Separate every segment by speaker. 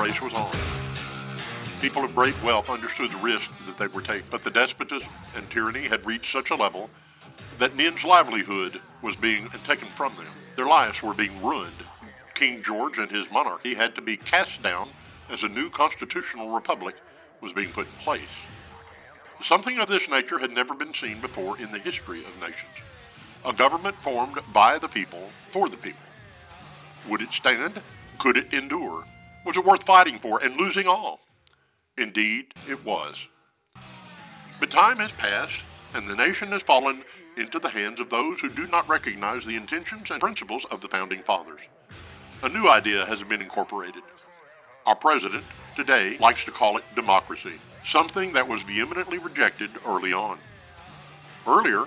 Speaker 1: race was on. People of great wealth understood the risks that they were taking, but the despotism and tyranny had reached such a level that men's livelihood was being taken from them. Their lives were being ruined. King George and his monarchy had to be cast down as a new constitutional republic was being put in place. Something of this nature had never been seen before in the history of nations. A government formed by the people for the people. Would it stand? Could it endure? Was it worth fighting for and losing all? Indeed, it was. But time has passed, and the nation has fallen into the hands of those who do not recognize the intentions and principles of the Founding Fathers. A new idea has been incorporated. Our president today likes to call it democracy, something that was vehemently rejected early on. Earlier,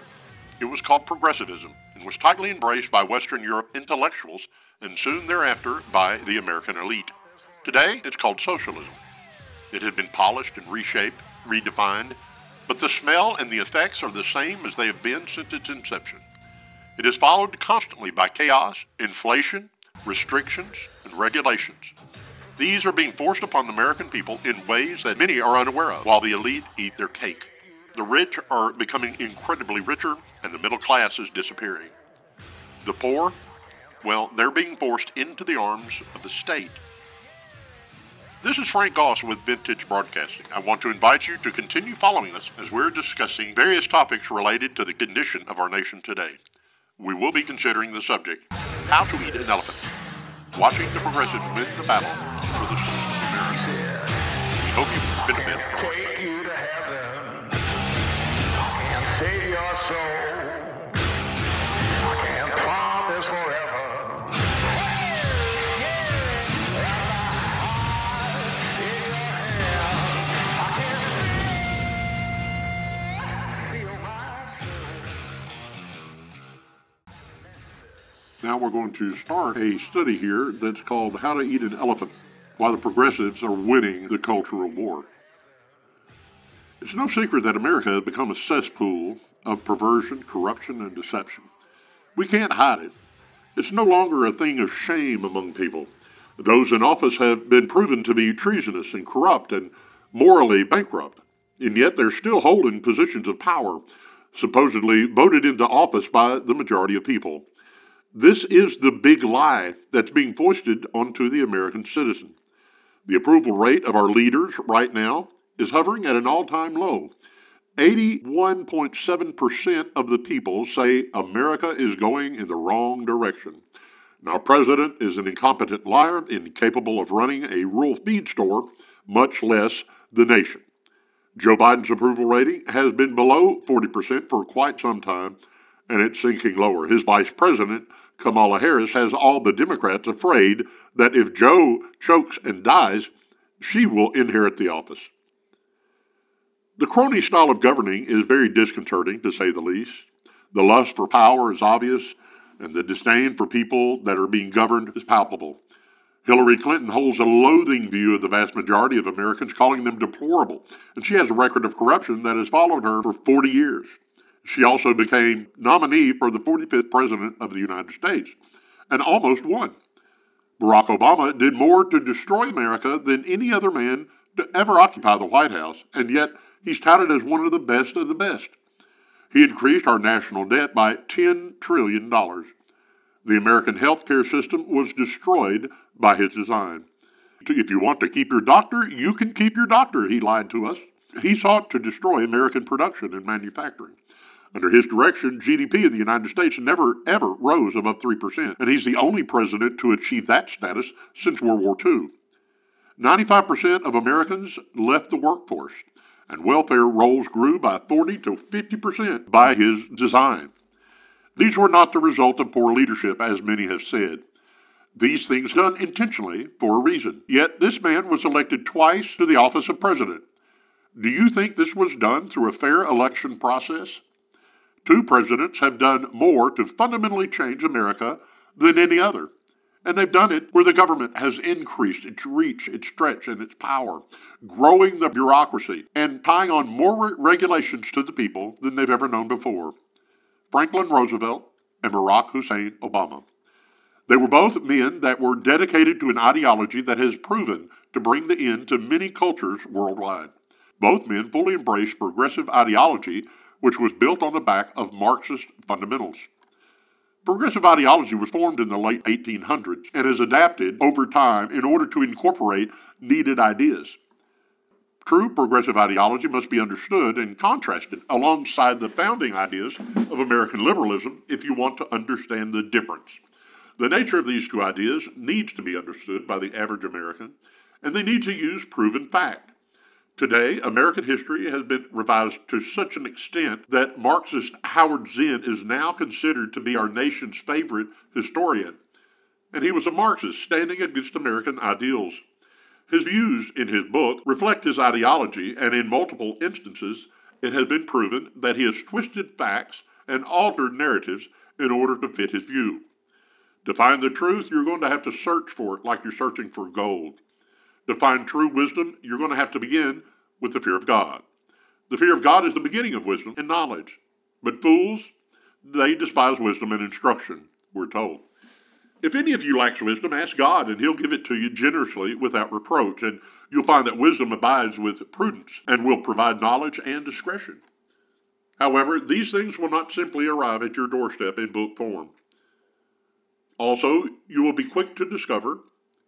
Speaker 1: it was called progressivism and was tightly embraced by Western Europe intellectuals and soon thereafter by the American elite. Today, it's called socialism. It had been polished and reshaped, redefined, but the smell and the effects are the same as they have been since its inception. It is followed constantly by chaos, inflation, restrictions, and regulations. These are being forced upon the American people in ways that many are unaware of, while the elite eat their cake. The rich are becoming incredibly richer, and the middle class is disappearing. The poor, well, they're being forced into the arms of the state. This is Frank Goss with Vintage Broadcasting. I want to invite you to continue following us as we're discussing various topics related to the condition of our nation today. We will be considering the subject, how to eat an elephant, watching the progressives win the battle for the America. We hope you benefit we're going to start a study here that's called How to Eat an Elephant Why the Progressives Are Winning the Cultural War. It's no secret that America has become a cesspool of perversion, corruption, and deception. We can't hide it. It's no longer a thing of shame among people. Those in office have been proven to be treasonous and corrupt and morally bankrupt, and yet they're still holding positions of power, supposedly voted into office by the majority of people. This is the big lie that's being foisted onto the American citizen. The approval rate of our leaders right now is hovering at an all time low. 81.7% of the people say America is going in the wrong direction. Now, President is an incompetent liar, incapable of running a rural feed store, much less the nation. Joe Biden's approval rating has been below 40% for quite some time, and it's sinking lower. His vice president, Kamala Harris, has all the Democrats afraid that if Joe chokes and dies, she will inherit the office. The crony style of governing is very disconcerting, to say the least. The lust for power is obvious, and the disdain for people that are being governed is palpable. Hillary Clinton holds a loathing view of the vast majority of Americans, calling them deplorable, and she has a record of corruption that has followed her for 40 years. She also became nominee for the 45th President of the United States and almost won. Barack Obama did more to destroy America than any other man to ever occupy the White House, and yet he's touted as one of the best of the best. He increased our national debt by $10 trillion. The American healthcare system was destroyed by his design. If you want to keep your doctor, you can keep your doctor, he lied to us. He sought to destroy American production and manufacturing. Under his direction, GDP in the United States never, ever rose above 3%, and he's the only president to achieve that status since World War II. 95% of Americans left the workforce, and welfare rolls grew by 40 to 50% by his design. These were not the result of poor leadership, as many have said. These things done intentionally for a reason. Yet this man was elected twice to the office of president. Do you think this was done through a fair election process? Two presidents have done more to fundamentally change America than any other. And they've done it where the government has increased its reach, its stretch, and its power, growing the bureaucracy and tying on more re- regulations to the people than they've ever known before. Franklin Roosevelt and Barack Hussein Obama. They were both men that were dedicated to an ideology that has proven to bring the end to many cultures worldwide. Both men fully embraced progressive ideology, which was built on the back of Marxist fundamentals. Progressive ideology was formed in the late 1800s and has adapted over time in order to incorporate needed ideas. True progressive ideology must be understood and contrasted alongside the founding ideas of American liberalism if you want to understand the difference. The nature of these two ideas needs to be understood by the average American, and they need to use proven fact. Today, American history has been revised to such an extent that Marxist Howard Zinn is now considered to be our nation's favorite historian, and he was a Marxist standing against American ideals. His views in his book reflect his ideology, and in multiple instances, it has been proven that he has twisted facts and altered narratives in order to fit his view. To find the truth, you're going to have to search for it like you're searching for gold. To find true wisdom, you're going to have to begin with the fear of God. The fear of God is the beginning of wisdom and knowledge. But fools, they despise wisdom and instruction, we're told. If any of you lacks wisdom, ask God, and He'll give it to you generously without reproach. And you'll find that wisdom abides with prudence and will provide knowledge and discretion. However, these things will not simply arrive at your doorstep in book form. Also, you will be quick to discover,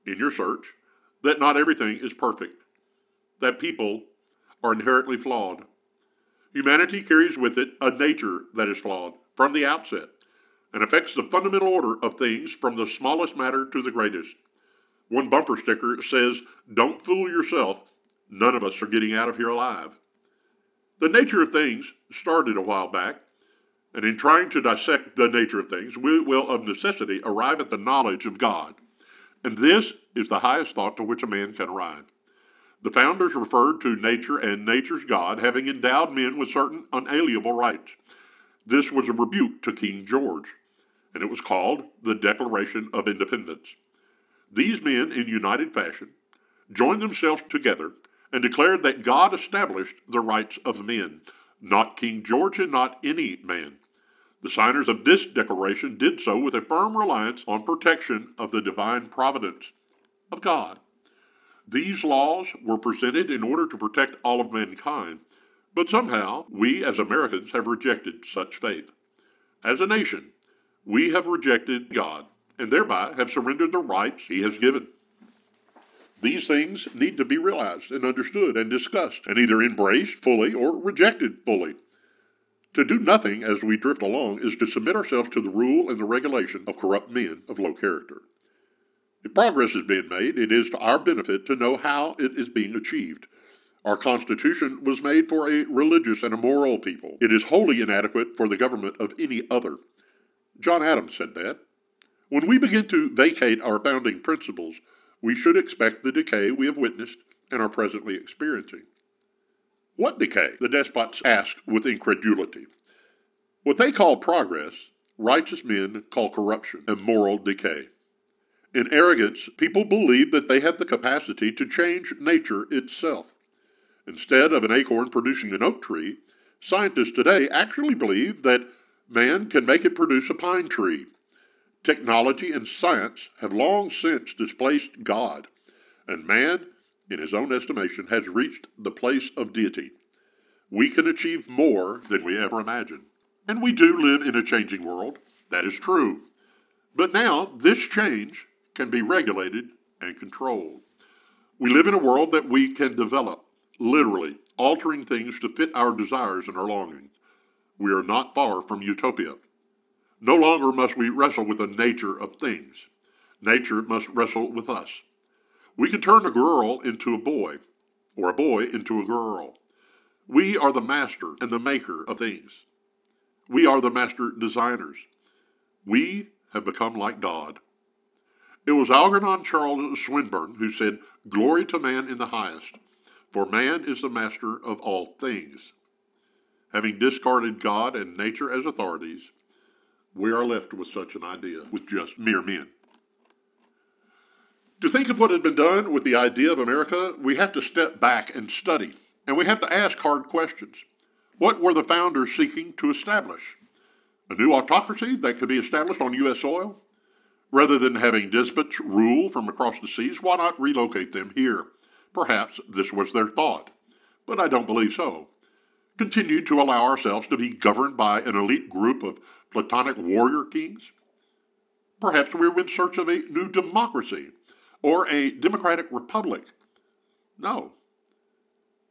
Speaker 1: in your search, that not everything is perfect, that people are inherently flawed. Humanity carries with it a nature that is flawed from the outset and affects the fundamental order of things from the smallest matter to the greatest. One bumper sticker says, Don't fool yourself, none of us are getting out of here alive. The nature of things started a while back, and in trying to dissect the nature of things, we will of necessity arrive at the knowledge of God. And this is the highest thought to which a man can arrive. The founders referred to nature and nature's God having endowed men with certain unalienable rights. This was a rebuke to King George and it was called the Declaration of Independence. These men, in united fashion, joined themselves together and declared that God established the rights of men, not King George and not any man. The signers of this declaration did so with a firm reliance on protection of the divine providence of God. These laws were presented in order to protect all of mankind, but somehow we as Americans have rejected such faith. As a nation, we have rejected God and thereby have surrendered the rights He has given. These things need to be realized and understood and discussed and either embraced fully or rejected fully. To do nothing as we drift along is to submit ourselves to the rule and the regulation of corrupt men of low character. If progress is being made, it is to our benefit to know how it is being achieved. Our Constitution was made for a religious and a moral people. It is wholly inadequate for the government of any other. John Adams said that. When we begin to vacate our founding principles, we should expect the decay we have witnessed and are presently experiencing. What decay? The despots asked with incredulity. What they call progress, righteous men call corruption and moral decay. In arrogance, people believe that they have the capacity to change nature itself. Instead of an acorn producing an oak tree, scientists today actually believe that man can make it produce a pine tree. Technology and science have long since displaced God, and man, in his own estimation, has reached the place of deity. We can achieve more than we ever imagined. And we do live in a changing world. That is true. But now, this change can be regulated and controlled. We live in a world that we can develop, literally, altering things to fit our desires and our longings we are not far from utopia. No longer must we wrestle with the nature of things. Nature must wrestle with us. We can turn a girl into a boy, or a boy into a girl. We are the master and the maker of things. We are the master designers. We have become like God. It was Algernon Charles Swinburne who said, Glory to man in the highest, for man is the master of all things. Having discarded God and nature as authorities, we are left with such an idea with just mere men. To think of what had been done with the idea of America, we have to step back and study, and we have to ask hard questions. What were the founders seeking to establish? A new autocracy that could be established on U.S. soil? Rather than having despots rule from across the seas, why not relocate them here? Perhaps this was their thought, but I don't believe so. Continue to allow ourselves to be governed by an elite group of platonic warrior kings? Perhaps we were in search of a new democracy or a democratic republic. No.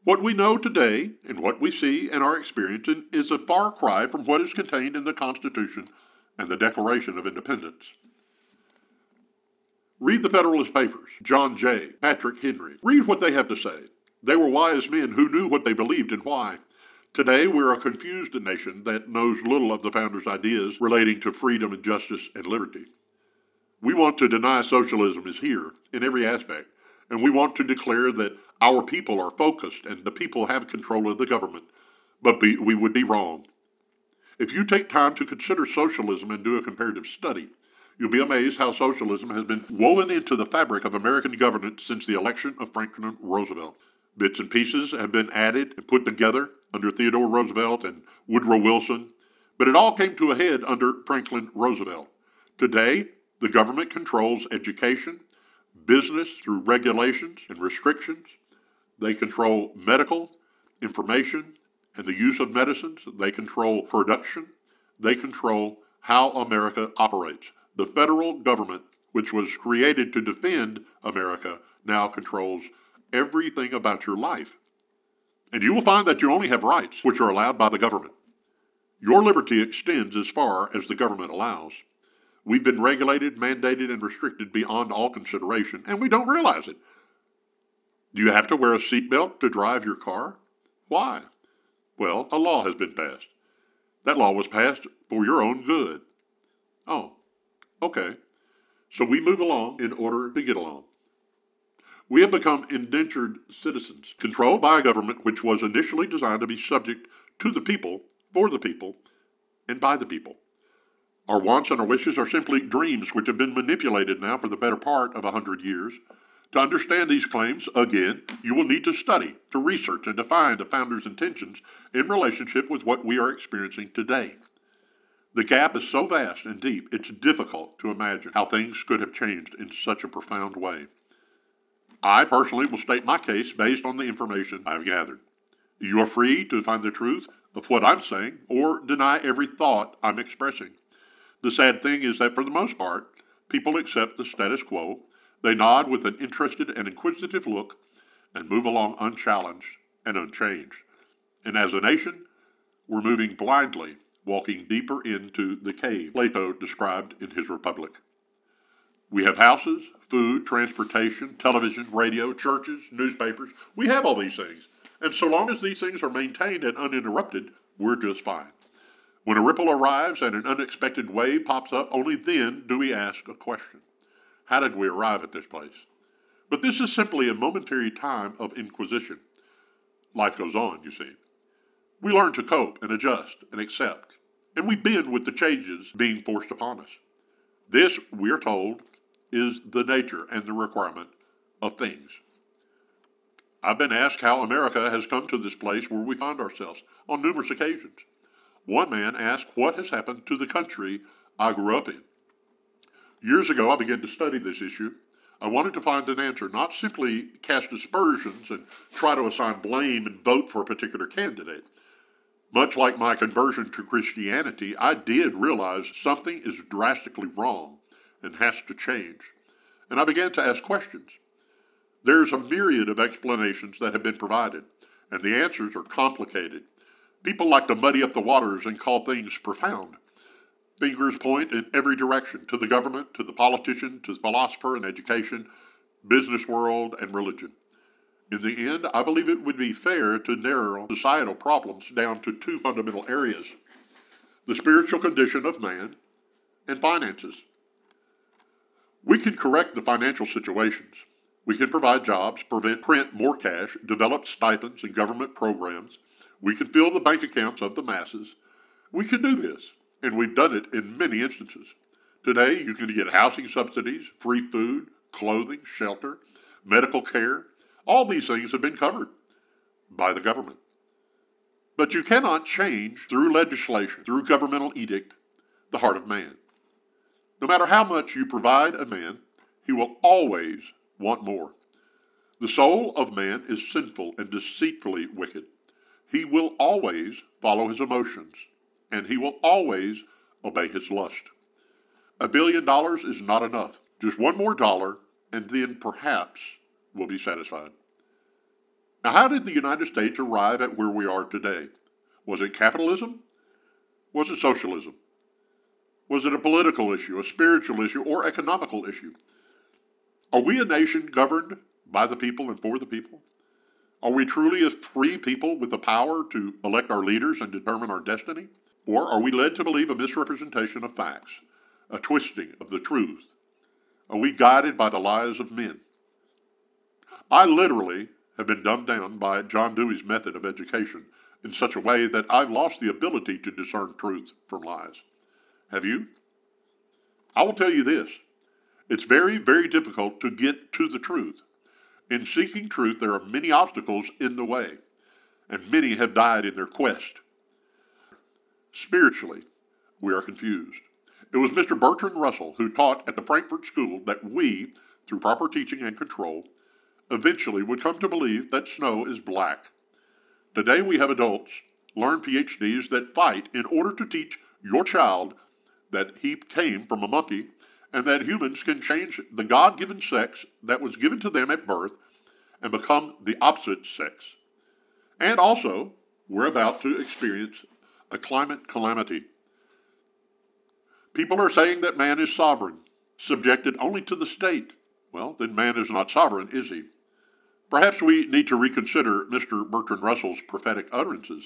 Speaker 1: What we know today and what we see and are experiencing is a far cry from what is contained in the Constitution and the Declaration of Independence. Read the Federalist Papers, John Jay, Patrick Henry. Read what they have to say. They were wise men who knew what they believed and why. Today, we're a confused nation that knows little of the founders' ideas relating to freedom and justice and liberty. We want to deny socialism is here in every aspect, and we want to declare that our people are focused and the people have control of the government. But be, we would be wrong. If you take time to consider socialism and do a comparative study, you'll be amazed how socialism has been woven into the fabric of American governance since the election of Franklin Roosevelt. Bits and pieces have been added and put together under Theodore Roosevelt and Woodrow Wilson, but it all came to a head under Franklin Roosevelt. Today, the government controls education, business through regulations and restrictions. They control medical, information, and the use of medicines. They control production. They control how America operates. The federal government, which was created to defend America, now controls everything about your life. And you will find that you only have rights which are allowed by the government. Your liberty extends as far as the government allows. We've been regulated, mandated, and restricted beyond all consideration, and we don't realize it. Do you have to wear a seatbelt to drive your car? Why? Well, a law has been passed. That law was passed for your own good. Oh, okay. So we move along in order to get along. We have become indentured citizens, controlled by a government which was initially designed to be subject to the people, for the people, and by the people. Our wants and our wishes are simply dreams which have been manipulated now for the better part of a hundred years. To understand these claims, again, you will need to study, to research, and define the founder's intentions in relationship with what we are experiencing today. The gap is so vast and deep, it's difficult to imagine how things could have changed in such a profound way. I personally will state my case based on the information I've gathered. You are free to find the truth of what I'm saying or deny every thought I'm expressing. The sad thing is that for the most part, people accept the status quo, they nod with an interested and inquisitive look, and move along unchallenged and unchanged. And as a nation, we're moving blindly, walking deeper into the cave Plato described in his Republic. We have houses, food, transportation, television, radio, churches, newspapers. We have all these things. And so long as these things are maintained and uninterrupted, we're just fine. When a ripple arrives and an unexpected wave pops up, only then do we ask a question How did we arrive at this place? But this is simply a momentary time of inquisition. Life goes on, you see. We learn to cope and adjust and accept, and we bend with the changes being forced upon us. This, we are told, is the nature and the requirement of things. I've been asked how America has come to this place where we find ourselves on numerous occasions. One man asked what has happened to the country I grew up in. Years ago, I began to study this issue. I wanted to find an answer, not simply cast aspersions and try to assign blame and vote for a particular candidate. Much like my conversion to Christianity, I did realize something is drastically wrong and has to change. And I began to ask questions. There's a myriad of explanations that have been provided, and the answers are complicated. People like to muddy up the waters and call things profound. Fingers point in every direction to the government, to the politician, to the philosopher and education, business world, and religion. In the end, I believe it would be fair to narrow societal problems down to two fundamental areas the spiritual condition of man and finances. We can correct the financial situations. We can provide jobs, prevent print more cash, develop stipends and government programs. We can fill the bank accounts of the masses. We can do this, and we've done it in many instances. Today, you can get housing subsidies, free food, clothing, shelter, medical care. All these things have been covered by the government. But you cannot change through legislation, through governmental edict, the heart of man. No matter how much you provide a man, he will always want more. The soul of man is sinful and deceitfully wicked. He will always follow his emotions, and he will always obey his lust. A billion dollars is not enough. Just one more dollar, and then perhaps we'll be satisfied. Now, how did the United States arrive at where we are today? Was it capitalism? Was it socialism? Was it a political issue, a spiritual issue, or economical issue? Are we a nation governed by the people and for the people? Are we truly a free people with the power to elect our leaders and determine our destiny? Or are we led to believe a misrepresentation of facts, a twisting of the truth? Are we guided by the lies of men? I literally have been dumbed down by John Dewey's method of education in such a way that I've lost the ability to discern truth from lies. Have you? I will tell you this it's very, very difficult to get to the truth. In seeking truth, there are many obstacles in the way, and many have died in their quest. Spiritually, we are confused. It was Mr. Bertrand Russell who taught at the Frankfurt School that we, through proper teaching and control, eventually would come to believe that snow is black. Today we have adults, learned PhDs that fight in order to teach your child that he came from a monkey and that humans can change the God given sex that was given to them at birth and become the opposite sex. And also, we're about to experience a climate calamity. People are saying that man is sovereign, subjected only to the state. Well, then man is not sovereign, is he? Perhaps we need to reconsider Mr. Bertrand Russell's prophetic utterances.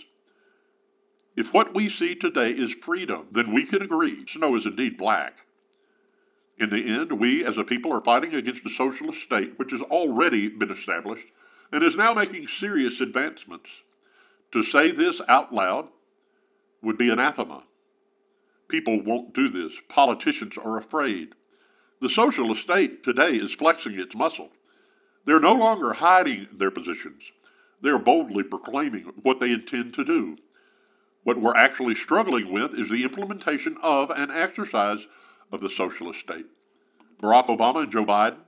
Speaker 1: If what we see today is freedom, then we can agree snow is indeed black. In the end, we as a people are fighting against a socialist state which has already been established and is now making serious advancements. To say this out loud would be anathema. People won't do this. Politicians are afraid. The socialist state today is flexing its muscle. They're no longer hiding their positions. They're boldly proclaiming what they intend to do. What we're actually struggling with is the implementation of and exercise of the socialist state. Barack Obama and Joe Biden,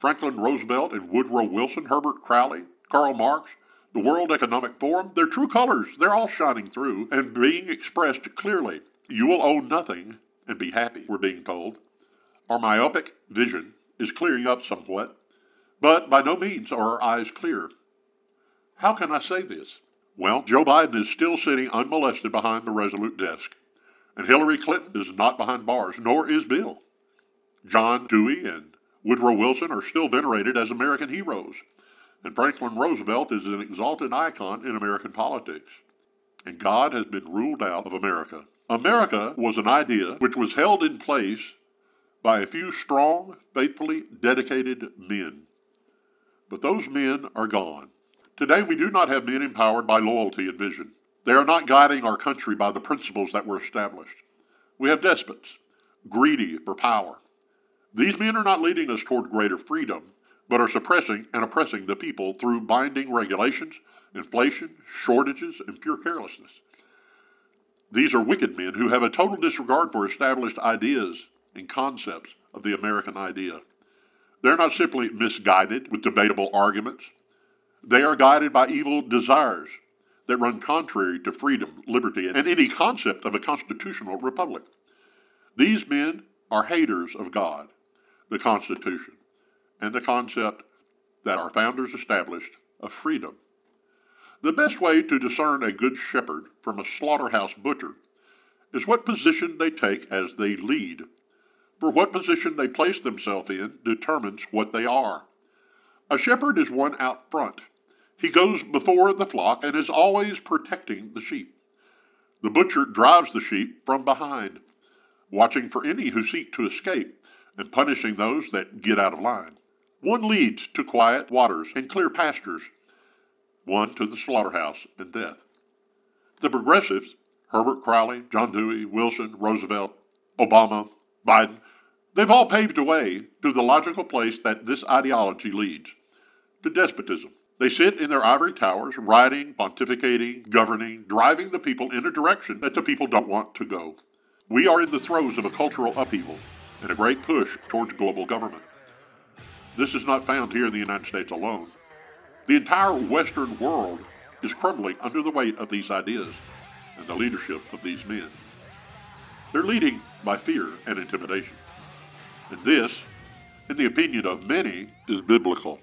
Speaker 1: Franklin Roosevelt and Woodrow Wilson, Herbert Croly, Karl Marx, the World Economic Forum, their true colors, they're all shining through and being expressed clearly. You will own nothing and be happy, we're being told. Our myopic vision is clearing up somewhat. But by no means are our eyes clear. How can I say this? Well, Joe Biden is still sitting unmolested behind the Resolute desk, and Hillary Clinton is not behind bars, nor is Bill. John Dewey and Woodrow Wilson are still venerated as American heroes, and Franklin Roosevelt is an exalted icon in American politics. And God has been ruled out of America. America was an idea which was held in place by a few strong, faithfully dedicated men. But those men are gone. Today, we do not have men empowered by loyalty and vision. They are not guiding our country by the principles that were established. We have despots, greedy for power. These men are not leading us toward greater freedom, but are suppressing and oppressing the people through binding regulations, inflation, shortages, and pure carelessness. These are wicked men who have a total disregard for established ideas and concepts of the American idea. They're not simply misguided with debatable arguments. They are guided by evil desires that run contrary to freedom, liberty, and any concept of a constitutional republic. These men are haters of God, the Constitution, and the concept that our founders established of freedom. The best way to discern a good shepherd from a slaughterhouse butcher is what position they take as they lead for what position they place themselves in determines what they are. A shepherd is one out front. He goes before the flock and is always protecting the sheep. The butcher drives the sheep from behind, watching for any who seek to escape and punishing those that get out of line. One leads to quiet waters and clear pastures, one to the slaughterhouse and death. The progressives, Herbert Croly, John Dewey, Wilson, Roosevelt, Obama, Biden, they've all paved a way to the logical place that this ideology leads to despotism. They sit in their ivory towers, writing, pontificating, governing, driving the people in a direction that the people don't want to go. We are in the throes of a cultural upheaval and a great push towards global government. This is not found here in the United States alone. The entire Western world is crumbling under the weight of these ideas and the leadership of these men. They're leading by fear and intimidation. And this, in the opinion of many, is biblical.